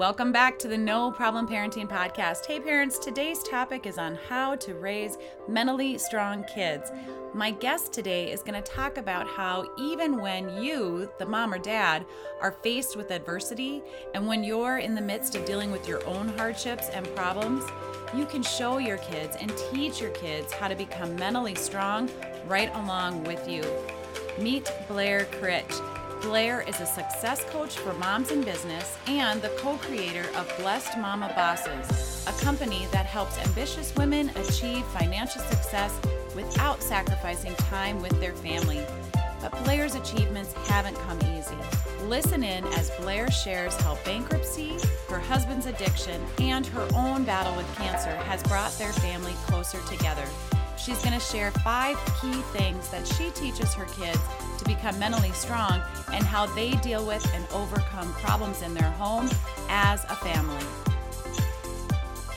Welcome back to the No Problem Parenting Podcast. Hey, parents, today's topic is on how to raise mentally strong kids. My guest today is going to talk about how, even when you, the mom or dad, are faced with adversity, and when you're in the midst of dealing with your own hardships and problems, you can show your kids and teach your kids how to become mentally strong right along with you. Meet Blair Critch. Blair is a success coach for moms in business and the co creator of Blessed Momma Bosses, a company that helps ambitious women achieve financial success without sacrificing time with their family. But Blair's achievements haven't come easy. Listen in as Blair shares how bankruptcy, her husband's addiction, and her own battle with cancer has brought their family closer together. She's going to share five key things that she teaches her kids to become mentally strong and how they deal with and overcome problems in their home as a family.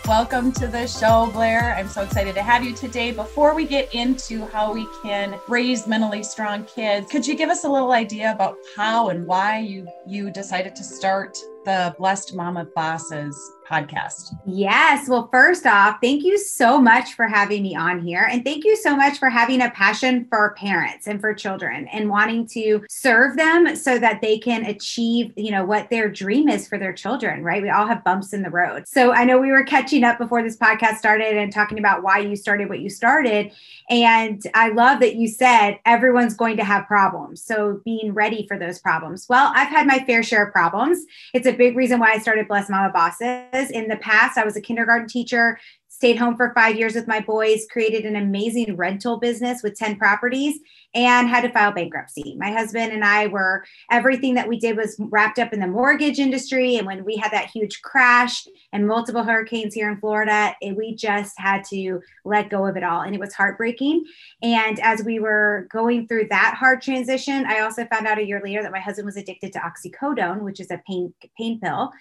Welcome to the show, Blair. I'm so excited to have you today. Before we get into how we can raise mentally strong kids, could you give us a little idea about how and why you you decided to start the Blessed Momma Bosses podcast. Yes. Well, first off, thank you so much for having me on here. And thank you so much for having a passion for parents and for children and wanting to serve them so that they can achieve, you know, what their dream is for their children, right? We all have bumps in the road. So I know we were catching up before this podcast started and talking about why you started what you started. And I love that you said everyone's going to have problems. So being ready for those problems. Well, I've had my fair share of problems. It's a big reason why I started Bless Momma Bosses. In the past, I was a kindergarten teacher, stayed home for five years with my boys, created an amazing rental business with 10 properties, and had to file bankruptcy. My husband and I were, everything that we did was wrapped up in the mortgage industry. And when we had that huge crash and multiple hurricanes here in Florida, it, we just had to let go of it all. And it was heartbreaking. And as we were going through that hard transition, I also found out a year later that my husband was addicted to oxycodone, which is a pain, pain pill.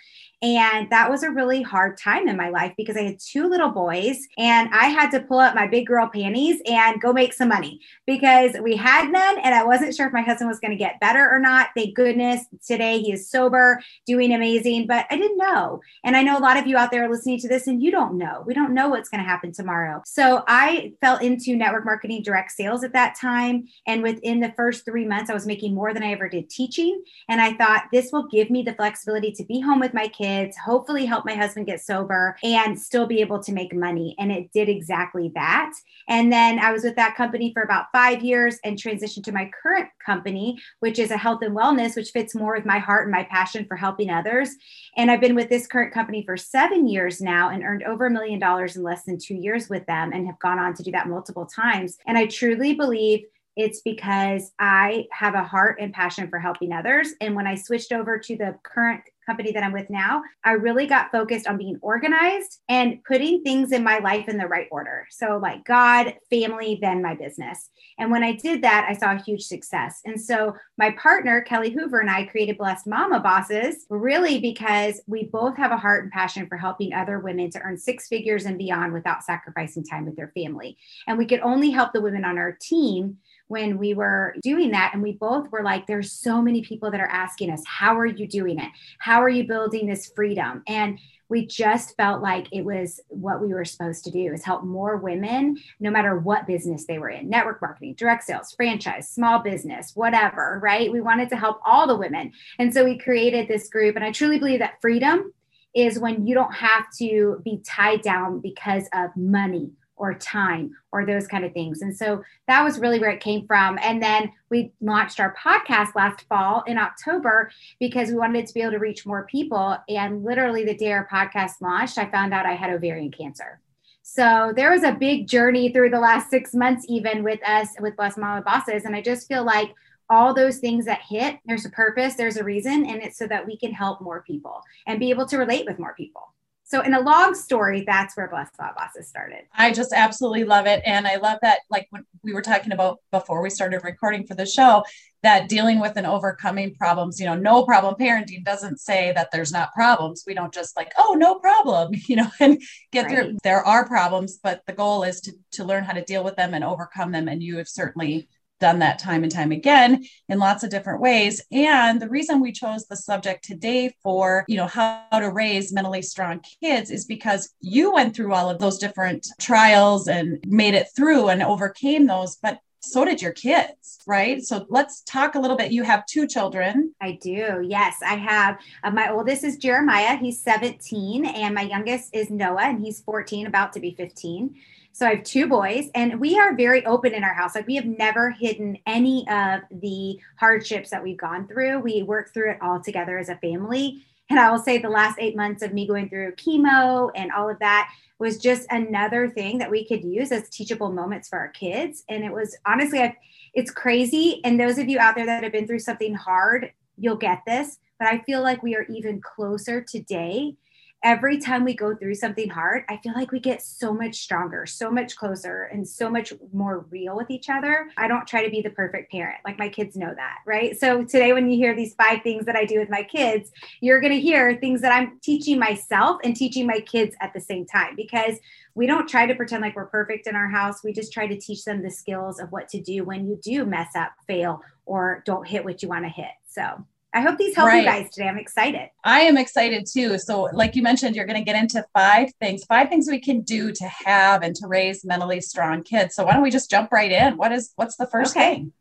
And that was a really hard time in my life because I had two little boys and I had to pull up my big girl panties and go make some money because we had none and I wasn't sure if my husband was going to get better or not. Thank goodness today he is sober, doing amazing, but I didn't know. And I know a lot of you out there are listening to this and you don't know. We don't know what's going to happen tomorrow. So I fell into network marketing direct sales at that time. And within the first three months, I was making more than I ever did teaching. And I thought this will give me the flexibility to be home with my kids kids, hopefully help my husband get sober and still be able to make money. And it did exactly that. And then I was with that company for about five years and transitioned to my current company, which is a health and wellness, which fits more with my heart and my passion for helping others. And I've been with this current company for seven years now and earned over a million dollars in less than two years with them and have gone on to do that multiple times. And I truly believe it's because I have a heart and passion for helping others. And when I switched over to the current company that I'm with now, I really got focused on being organized and putting things in my life in the right order. So, like God, family, then my business. And when I did that, I saw a huge success. And so, my partner, Kellie Hoover, and I created Blessed Momma Bosses really because we both have a heart and passion for helping other women to earn six figures and beyond without sacrificing time with their family. And we could only help the women on our team when we were doing that. And we both were like, there's so many people that are asking us, how are you doing it? How are you building this freedom? And we just felt like it was what we were supposed to do is help more women no matter what business they were in network marketing direct sales franchise small business whatever right? We wanted to help all the women. And so we created this group and i truly believe that freedom is when you don't have to be tied down because of money or time or those kind of things. And so that was really where it came from. And then we launched our podcast last fall in October because we wanted to be able to reach more people. And literally the day our podcast launched, I found out I had ovarian cancer. So there was a big journey through the last six months, even with us with Blessed Momma Bosses. And I just feel like all those things that hit, there's a purpose, there's a reason, and it's so that we can help more people and be able to relate with more people. So in a long story, that's where Blessed Momma Bosses started. I just absolutely love it. And I love that, like when we were talking about before we started recording for the show, that dealing with and overcoming problems, you know, no problem parenting doesn't say that there's not problems. We don't just like, oh, no problem, you know, and get right. through. There are problems, but the goal is to, to learn how to deal with them and overcome them. And you have certainly done that time and time again in lots of different ways. And the reason we chose the subject today for, you know, how to raise mentally strong kids is because you went through all of those different trials and made it through and overcame those. But so did your kids, right? So let's talk a little bit. You have two children. I do. Yes, I have. Uh, my oldest is Jeremiah. He's 17, and my youngest is Noah, and he's 14, about to be 15. So I have two boys, and we are very open in our house. Like we have never hidden any of the hardships that we've gone through. We work through it all together as a family. And I will say the last eight months of me going through chemo and all of that was just another thing that we could use as teachable moments for our kids. And it was honestly, I, it's crazy. And those of you out there that have been through something hard, you'll get this. But I feel like we are even closer today every time we go through something hard, I feel like we get so much stronger, so much closer, and so much more real with each other. I don't try to be the perfect parent. Like my kids know that, right? So today, when you hear these five things that I do with my kids, you're going to hear things that I'm teaching myself and teaching my kids at the same time because we don't try to pretend like we're perfect in our house. We just try to teach them the skills of what to do when you do mess up, fail, or don't hit what you want to hit. So I hope these help right. you guys today. I'm excited. I am excited too. So, like you mentioned, you're going to get into five things, five things we can do to have and to raise mentally strong kids. So, why don't we just jump right in? What is what's the first okay. thing?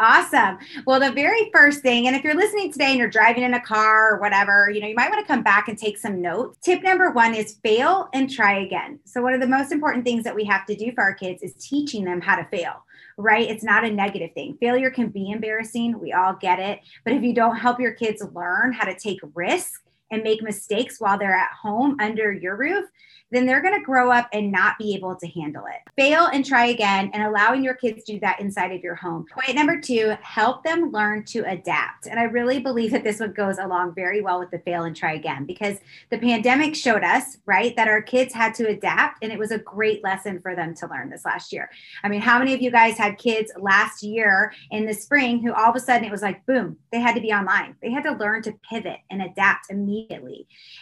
Awesome. Well, the very first thing, and if you're listening today and you're driving in a car or whatever, you know, you might want to come back and take some notes. Tip number one is fail and try again. So, one of the most important things that we have to do for our kids is teaching them how to fail right? It's not a negative thing. Failure can be embarrassing. We all get it. But if you don't help your kids learn how to take risks and make mistakes while they're at home under your roof, then they're going to grow up and not be able to handle it. Fail and try again, and allowing your kids to do that inside of your home. Point number two, help them learn to adapt. And I really believe that this one goes along very well with the fail and try again because the pandemic showed us, right, that our kids had to adapt, and it was a great lesson for them to learn this last year. I mean, how many of you guys had kids last year in the spring who all of a sudden it was like, boom, they had to be online? They had to learn to pivot and adapt immediately.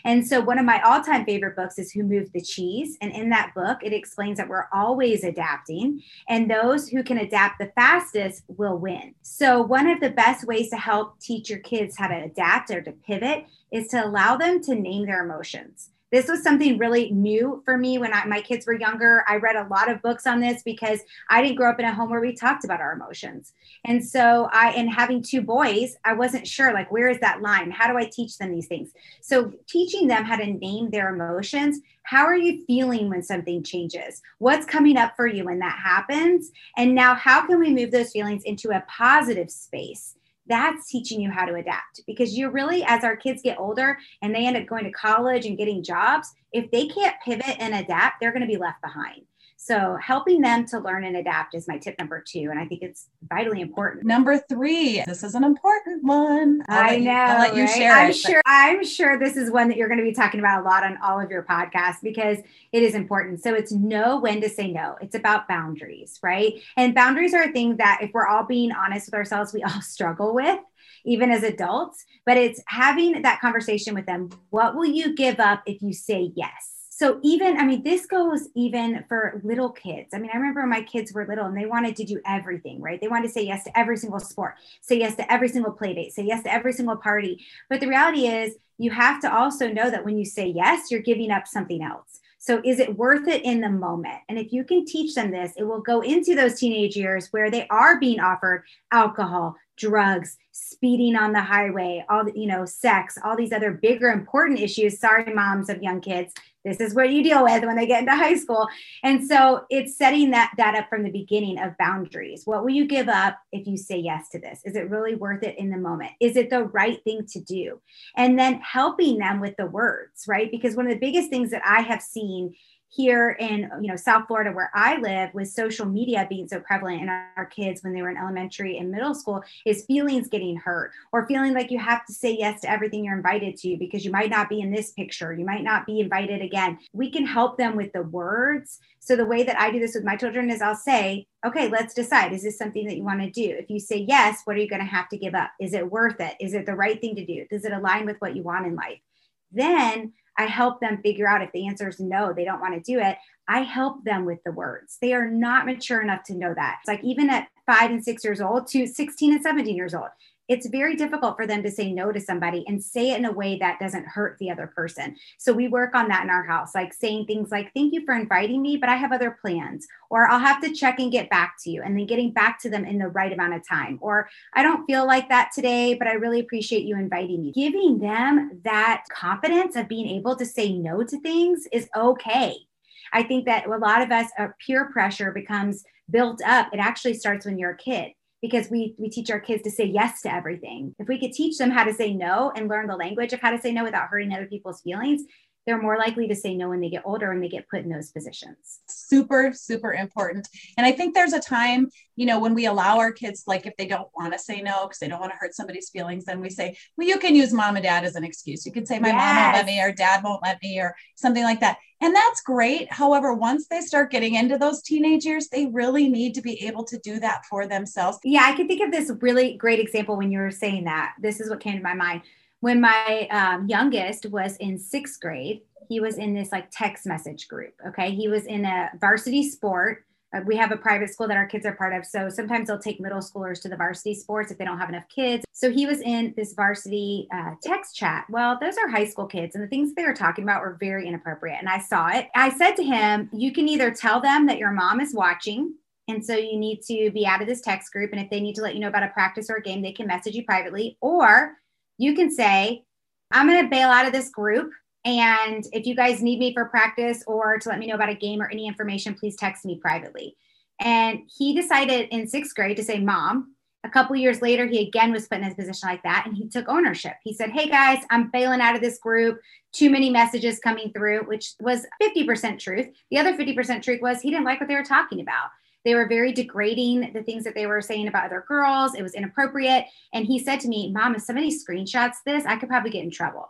And so, one of my all time favorite books is Who Moved the Cheese. And in that book, it explains that we're always adapting, and those who can adapt the fastest will win. So, one of the best ways to help teach your kids how to adapt or to pivot is to allow them to name their emotions this was something really new for me when I, my kids were younger. I read a lot of books on this because I didn't grow up in a home where we talked about our emotions. And so I, and having two boys, I wasn't sure like, where is that line? How do I teach them these things? So teaching them how to name their emotions. How are you feeling when something changes? What's coming up for you when that happens? And now how can we move those feelings into a positive space? That's teaching you how to adapt. Because you're really as our kids get older and they end up going to college and getting jobs if they can't pivot and adapt they're going to be left behind so helping them to learn and adapt is my tip number two. And I think it's vitally important. Number three, this is an important one. I'll i know. You, I'll let you right? share I'm it, sure I'm sure this is one that you're going to be talking about a lot on all of your podcasts because it is important. So it's know when to say no. It's about boundaries, right? And boundaries are a thing that if we're all being honest with ourselves, we all struggle with even as adults, but it's having that conversation with them. What will you give up if you say yes? So even i mean this goes even for little kids. I mean i remember my kids were little and they wanted to do everything right? They wanted to say yes to every single sport say yes to every single play date say yes to every single party. But the reality is you have to also know that when you say yes you're giving up something else. So is it worth it in the moment? And if you can teach them this it will go into those teenage years where they are being offered alcohol drugs speeding on the highway all the, you know sex all these other bigger important issues. Sorry moms of young kids this is what you deal with when they get into high school. And so it's setting that that up from the beginning of boundaries. What will you give up if you say yes to this? Is it really worth it in the moment? Is it the right thing to do? And then helping them with the words right? Because one of the biggest things that i have seen here in you know South Florida where I live with social media being so prevalent in our kids when they were in elementary and middle school is feelings getting hurt or feeling like you have to say yes to everything you're invited to because you might not be in this picture. You might not be invited again. We can help them with the words. So the way that I do this with my children is I'll say okay let's decide. Is this something that you want to do? If you say yes what are you going to have to give up? Is it worth it? Is it the right thing to do? Does it align with what you want in life? Then I help them figure out if the answer is no, they don't want to do it. I help them with the words. They are not mature enough to know that. It's like even at five and six years old to 16 and 17 years old it's very difficult for them to say no to somebody and say it in a way that doesn't hurt the other person. So we work on that in our house, like saying things like, Thank you for inviting me, but I have other plans, or I'll have to check and get back to you, and then getting back to them in the right amount of time, or I don't feel like that today, but I really appreciate you inviting me. Giving them that confidence of being able to say no to things is okay. I think that a lot of us, uh, peer pressure becomes built up. It actually starts when you're a kid because we we teach our kids to say yes to everything. If we could teach them how to say no and learn the language of how to say no without hurting other people's feelings, they're more likely to say no when they get older and they get put in those positions. Super, super important. And I think there's a time, you know, when we allow our kids, like if they don't want to say no because they don't want to hurt somebody's feelings, then we say, well, you can use mom and dad as an excuse. You can say, my yes. mom won't let me, or dad won't let me, or something like that. And that's great. However, once they start getting into those teenage years, they really need to be able to do that for themselves. Yeah, I can think of this really great example when you were saying that. This is what came to my mind when my um, youngest was in sixth grade, he was in this like text message group. Okay. He was in a varsity sport. Uh, we have a private school that our kids are part of. So sometimes they'll take middle schoolers to the varsity sports if they don't have enough kids. So he was in this varsity uh, text chat. Well, those are high school kids, and the things they were talking about were very inappropriate. And I saw it. I said to him, You can either tell them that your mom is watching. And so you need to be out of this text group. And if they need to let you know about a practice or a game, they can message you privately. Or you can say, I'm going to bail out of this group. And if you guys need me for practice or to let me know about a game or any information, please text me privately. And he decided in sixth grade to say, Mom. A couple years later, he again was put in a position like that and he took ownership. He said, Hey guys, I'm bailing out of this group. Too many messages coming through, which was 50% truth. The other 50% truth was he didn't like what they were talking about. They were very degrading, the things that they were saying about other girls. It was inappropriate. And he said to me, Mom, if somebody screenshots this, I could probably get in trouble.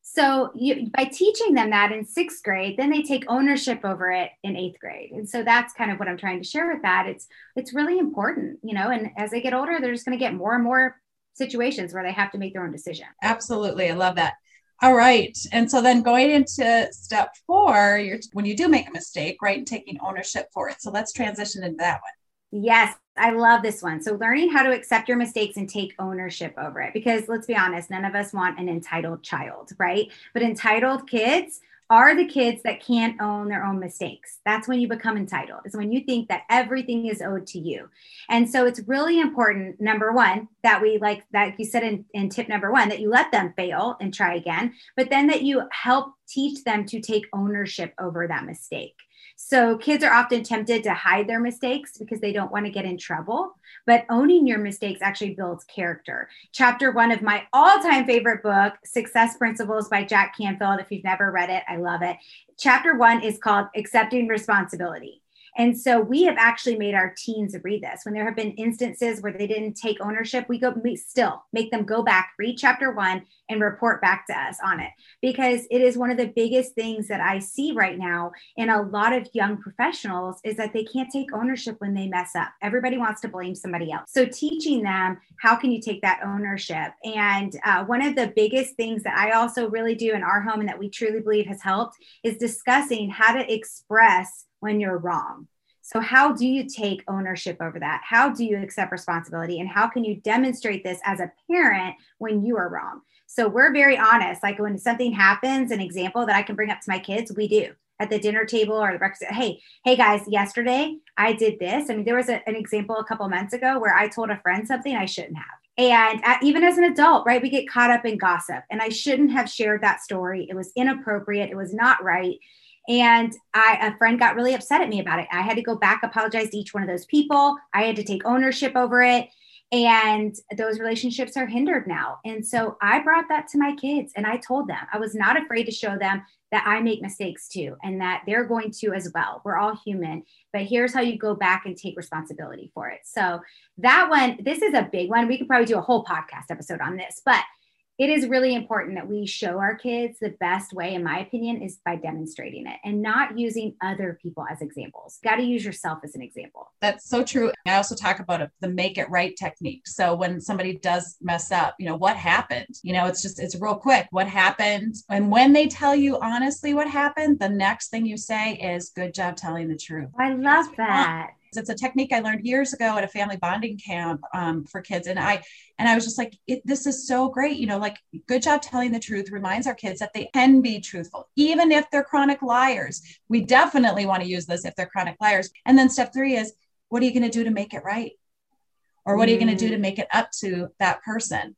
So you, by teaching them that in sixth grade, then they take ownership over it in eighth grade. And so that's kind of what I'm trying to share with that. It's it's really important, you know. And as they get older, they're just going to get more and more situations where they have to make their own decision. Absolutely, I love that. All right. And so then going into step four, you're when you do make a mistake, right, and taking ownership for it. So let's transition into that one. Yes, I love this one. So learning how to accept your mistakes and take ownership over it. Because let's be honest, none of us want an entitled child, right? But entitled kids are the kids that can't own their own mistakes. That's when you become entitled. Is when you think that everything is owed to you. And so it's really important, number one, that we like that you said in, in tip number one, that you let them fail and try again, but then that you help teach them to take ownership over that mistake. So kids are often tempted to hide their mistakes because they don't want to get in trouble. But owning your mistakes actually builds character. Chapter one of my all time favorite book, Success Principles by Jack Canfield. If you've never read it, I love it. Chapter one is called Accepting Responsibility. And so we have actually made our teens read this. When there have been instances where they didn't take ownership, we go we still make them go back, read chapter one, and report back to us on it because it is one of the biggest things that I see right now in a lot of young professionals is that they can't take ownership when they mess up. Everybody wants to blame somebody else. So teaching them how can you take that ownership? And uh, one of the biggest things that I also really do in our home and that we truly believe has helped is discussing how to express when you're wrong. So, how do you take ownership over that? How do you accept responsibility? And how can you demonstrate this as a parent when you are wrong? So, we're very honest. Like when something happens, an example that I can bring up to my kids, we do at the dinner table or the breakfast. Hey, hey guys, yesterday I did this. I mean, there was a, an example a couple months ago where I told a friend something I shouldn't have. And even as an adult, right, we get caught up in gossip. And I shouldn't have shared that story. It was inappropriate. It was not right. And I, a friend got really upset at me about it. I had to go back, apologize to each one of those people. I had to take ownership over it. And those relationships are hindered now. And so I brought that to my kids and I told them I was not afraid to show them that I make mistakes too and that they're going to as well. We're all human, but here's how you go back and take responsibility for it. So that one, this is a big one. We could probably do a whole podcast episode on this, but it is really important that we show our kids the best way, in my opinion, is by demonstrating it and not using other people as examples. Got to use yourself as an example. That's so true. I also talk about the make it right technique. So when somebody does mess up, you know, what happened? You know, it's just, it's real quick. What happened? And when they tell you honestly what happened, the next thing you say is, good job telling the truth. I love that It's a technique I learned years ago at a family bonding camp um, for kids. And I, and I was just like, this is so great. You know, like good job telling the truth reminds our kids that they can be truthful, even if they're chronic liars. We definitely want to use this if they're chronic liars. And then step three is, what are you going to do to make it right? Or what are you going to do to mm. make it up to that person?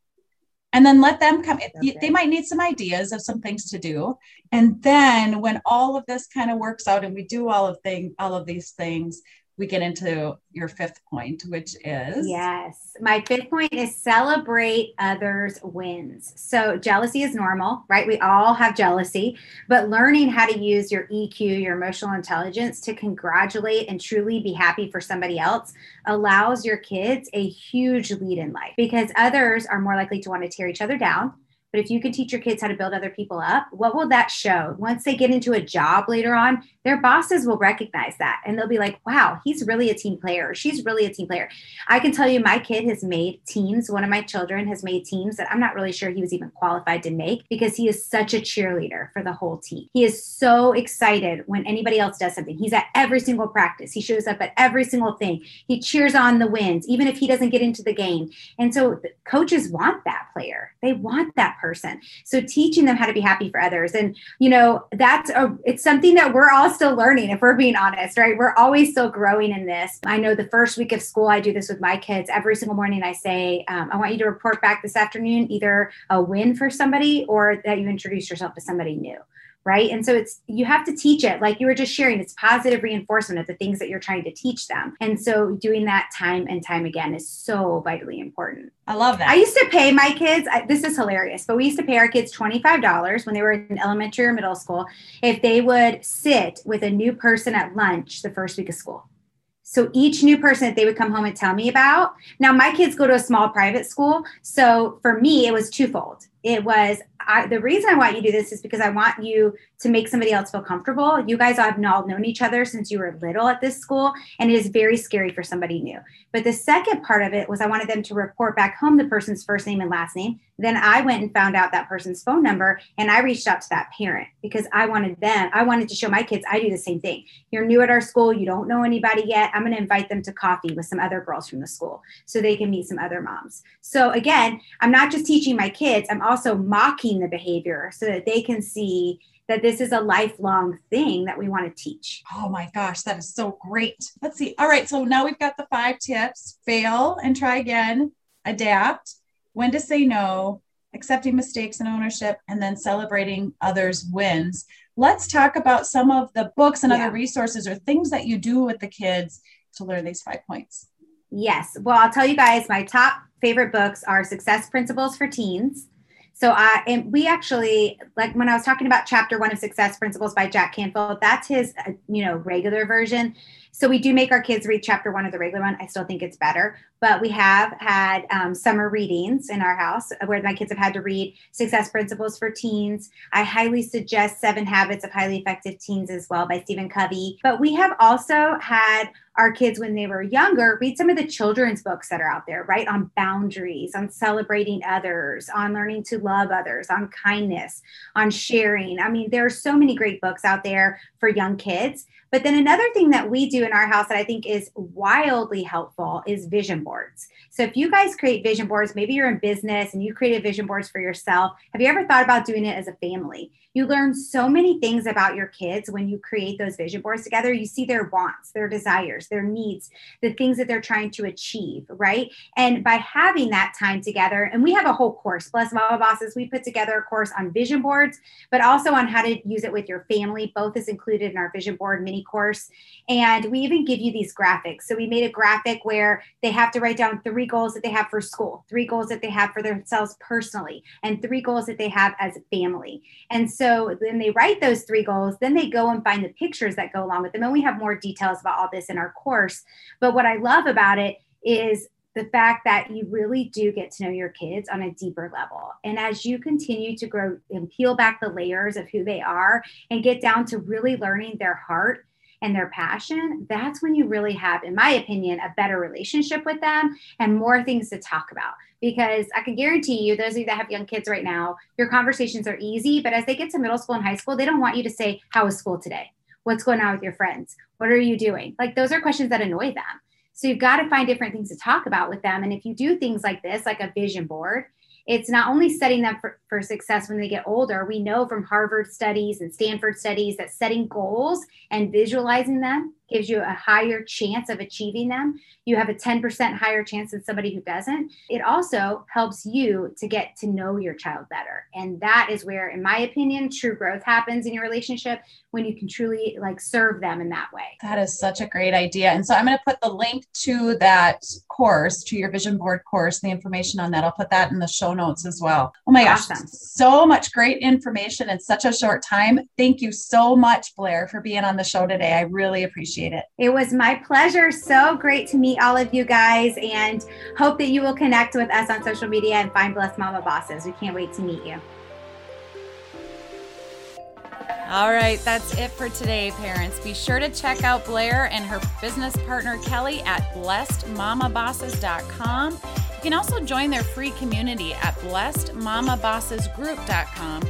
and then let them come okay. they might need some ideas of some things to do and then when all of this kind of works out and we do all of thing all of these things we get into your fifth point, which is yes. My fifth point is celebrate others' wins. So, jealousy is normal, right? We all have jealousy, but learning how to use your EQ, your emotional intelligence to congratulate and truly be happy for somebody else allows your kids a huge lead in life because others are more likely to want to tear each other down but if you can teach your kids how to build other people up, what will that show? Once they get into a job later on, their bosses will recognize that and they'll be like, wow, he's really a team player. She's really a team player. I can tell you, my kid has made teams. One of my children has made teams that I'm not really sure he was even qualified to make because he is such a cheerleader for the whole team. He is so excited when anybody else does something. He's at every single practice, he shows up at every single thing. He cheers on the wins, even if he doesn't get into the game. And so coaches want that player, they want that person person. So teaching them how to be happy for others. And, you know, that's a, it's something that we're all still learning, if we're being honest, right? We're always still growing in this. I know the first week of school, I do this with my kids. Every single morning, I say, um, I want you to report back this afternoon either a win for somebody or that you introduce yourself to somebody new right and so it's you have to teach it like you were just sharing it's positive reinforcement of the things that you're trying to teach them and so doing that time and time again is so vitally important i love that i used to pay my kids I, this is hilarious but we used to pay our kids $25 when they were in elementary or middle school if they would sit with a new person at lunch the first week of school so each new person that they would come home and tell me about. Now, my kids go to a small private school. So for me, it was twofold. It was I, the reason I want you to do this is because I want you to make somebody else feel comfortable. You guys have all known each other since you were little at this school, and it is very scary for somebody new. But the second part of it was I wanted them to report back home the person's first name and last name. Then I went and found out that person's phone number, and I reached out to that parent because I wanted them, I wanted to show my kids I do the same thing. You're new at our school, you don't know anybody yet. I'm going to invite them to coffee with some other girls from the school so they can meet some other moms. So again, I'm not just teaching my kids, I'm also mocking the behavior so that they can see that this is a lifelong thing that we want to teach. Oh my gosh, that is so great. Let's see. All right, so now we've got the five tips fail and try again, adapt, when to say no, accepting mistakes and ownership, and then celebrating others' wins. Let's talk about some of the books and yeah. other resources or things that you do with the kids to learn these five points. Yes. Well, I'll tell you guys my top favorite books are Success Principles for Teens so I and we actually like when I was talking about chapter one of Success Principles by Jack Canfield, that's his uh, you know regular version. So we do make our kids read chapter one of the regular one. I still think it's better, but we have had um, summer readings in our house where my kids have had to read Success Principles for Teens. I highly suggest Seven Habits of Highly Effective Teens as well by Stephen Covey. But we have also had our kids when they were younger read some of the children's books that are out there, right? On boundaries, on celebrating others, on learning to love others, on kindness, on sharing. I mean, there are so many great books out there for young kids. But then another thing that we do in our house that I think is wildly helpful is vision boards. So if you guys create vision boards, maybe you're in business and you created vision boards for yourself. Have you ever thought about doing it as a family? You learn so many things about your kids when you create those vision boards together. You see their wants, their desires, their needs, the things that they're trying to achieve, right? And by having that time together, and we have a whole course, Bless Momma Bosses, we put together a course on vision boards, but also on how to use it with your family. Both is included in our vision board mini course. And we even give you these graphics. So we made a graphic where they have to write down three goals that they have for school, three goals that they have for themselves personally, and three goals that they have as a family. And so then they write those three goals, then they go and find the pictures that go along with them. And we have more details about all this in our course. But what I love about it is the fact that you really do get to know your kids on a deeper level. And as you continue to grow and peel back the layers of who they are and get down to really learning their heart and their passion, that's when you really have, in my opinion, a better relationship with them and more things to talk about. Because I can guarantee you, those of you that have young kids right now, your conversations are easy, but as they get to middle school and high school, they don't want you to say, How was school today? What's going on with your friends? What are you doing? Like those are questions that annoy them. So you've got to find different things to talk about with them. And if you do things like this, like a vision board, it's not only setting them for, for success when they get older. We know from Harvard studies and Stanford studies that setting goals and visualizing them gives you a higher chance of achieving them. You have a 10% higher chance than somebody who doesn't. It also helps you to get to know your child better. And that is where, in my opinion, true growth happens in your relationship when you can truly like serve them in that way. That is such a great idea. And so I'm going to put the link to that course, to your vision board course, the information on that. I'll put that in the show notes as well. Oh my awesome. gosh, so much great information in such a short time. Thank you so much, Blair, for being on the show today. I really appreciate it. It was my pleasure. So great to meet all of you guys and hope that you will connect with us on social media and find Blessed Momma Bosses. We can't wait to meet you. All right, that's it for today, parents. Be sure to check out Blair and her business partner Kellie at blessedmommabosses.com. You can also join their free community at blessedmommabossesgroup.com.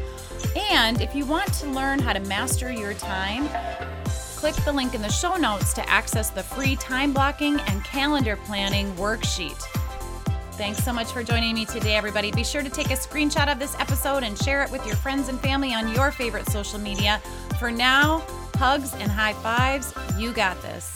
And if you want to learn how to master your time, click the link in the show notes to access the free time blocking and calendar planning worksheet. Thanks so much for joining me today, everybody. Be sure to take a screenshot of this episode and share it with your friends and family on your favorite social media. For now, hugs and high fives. You got this.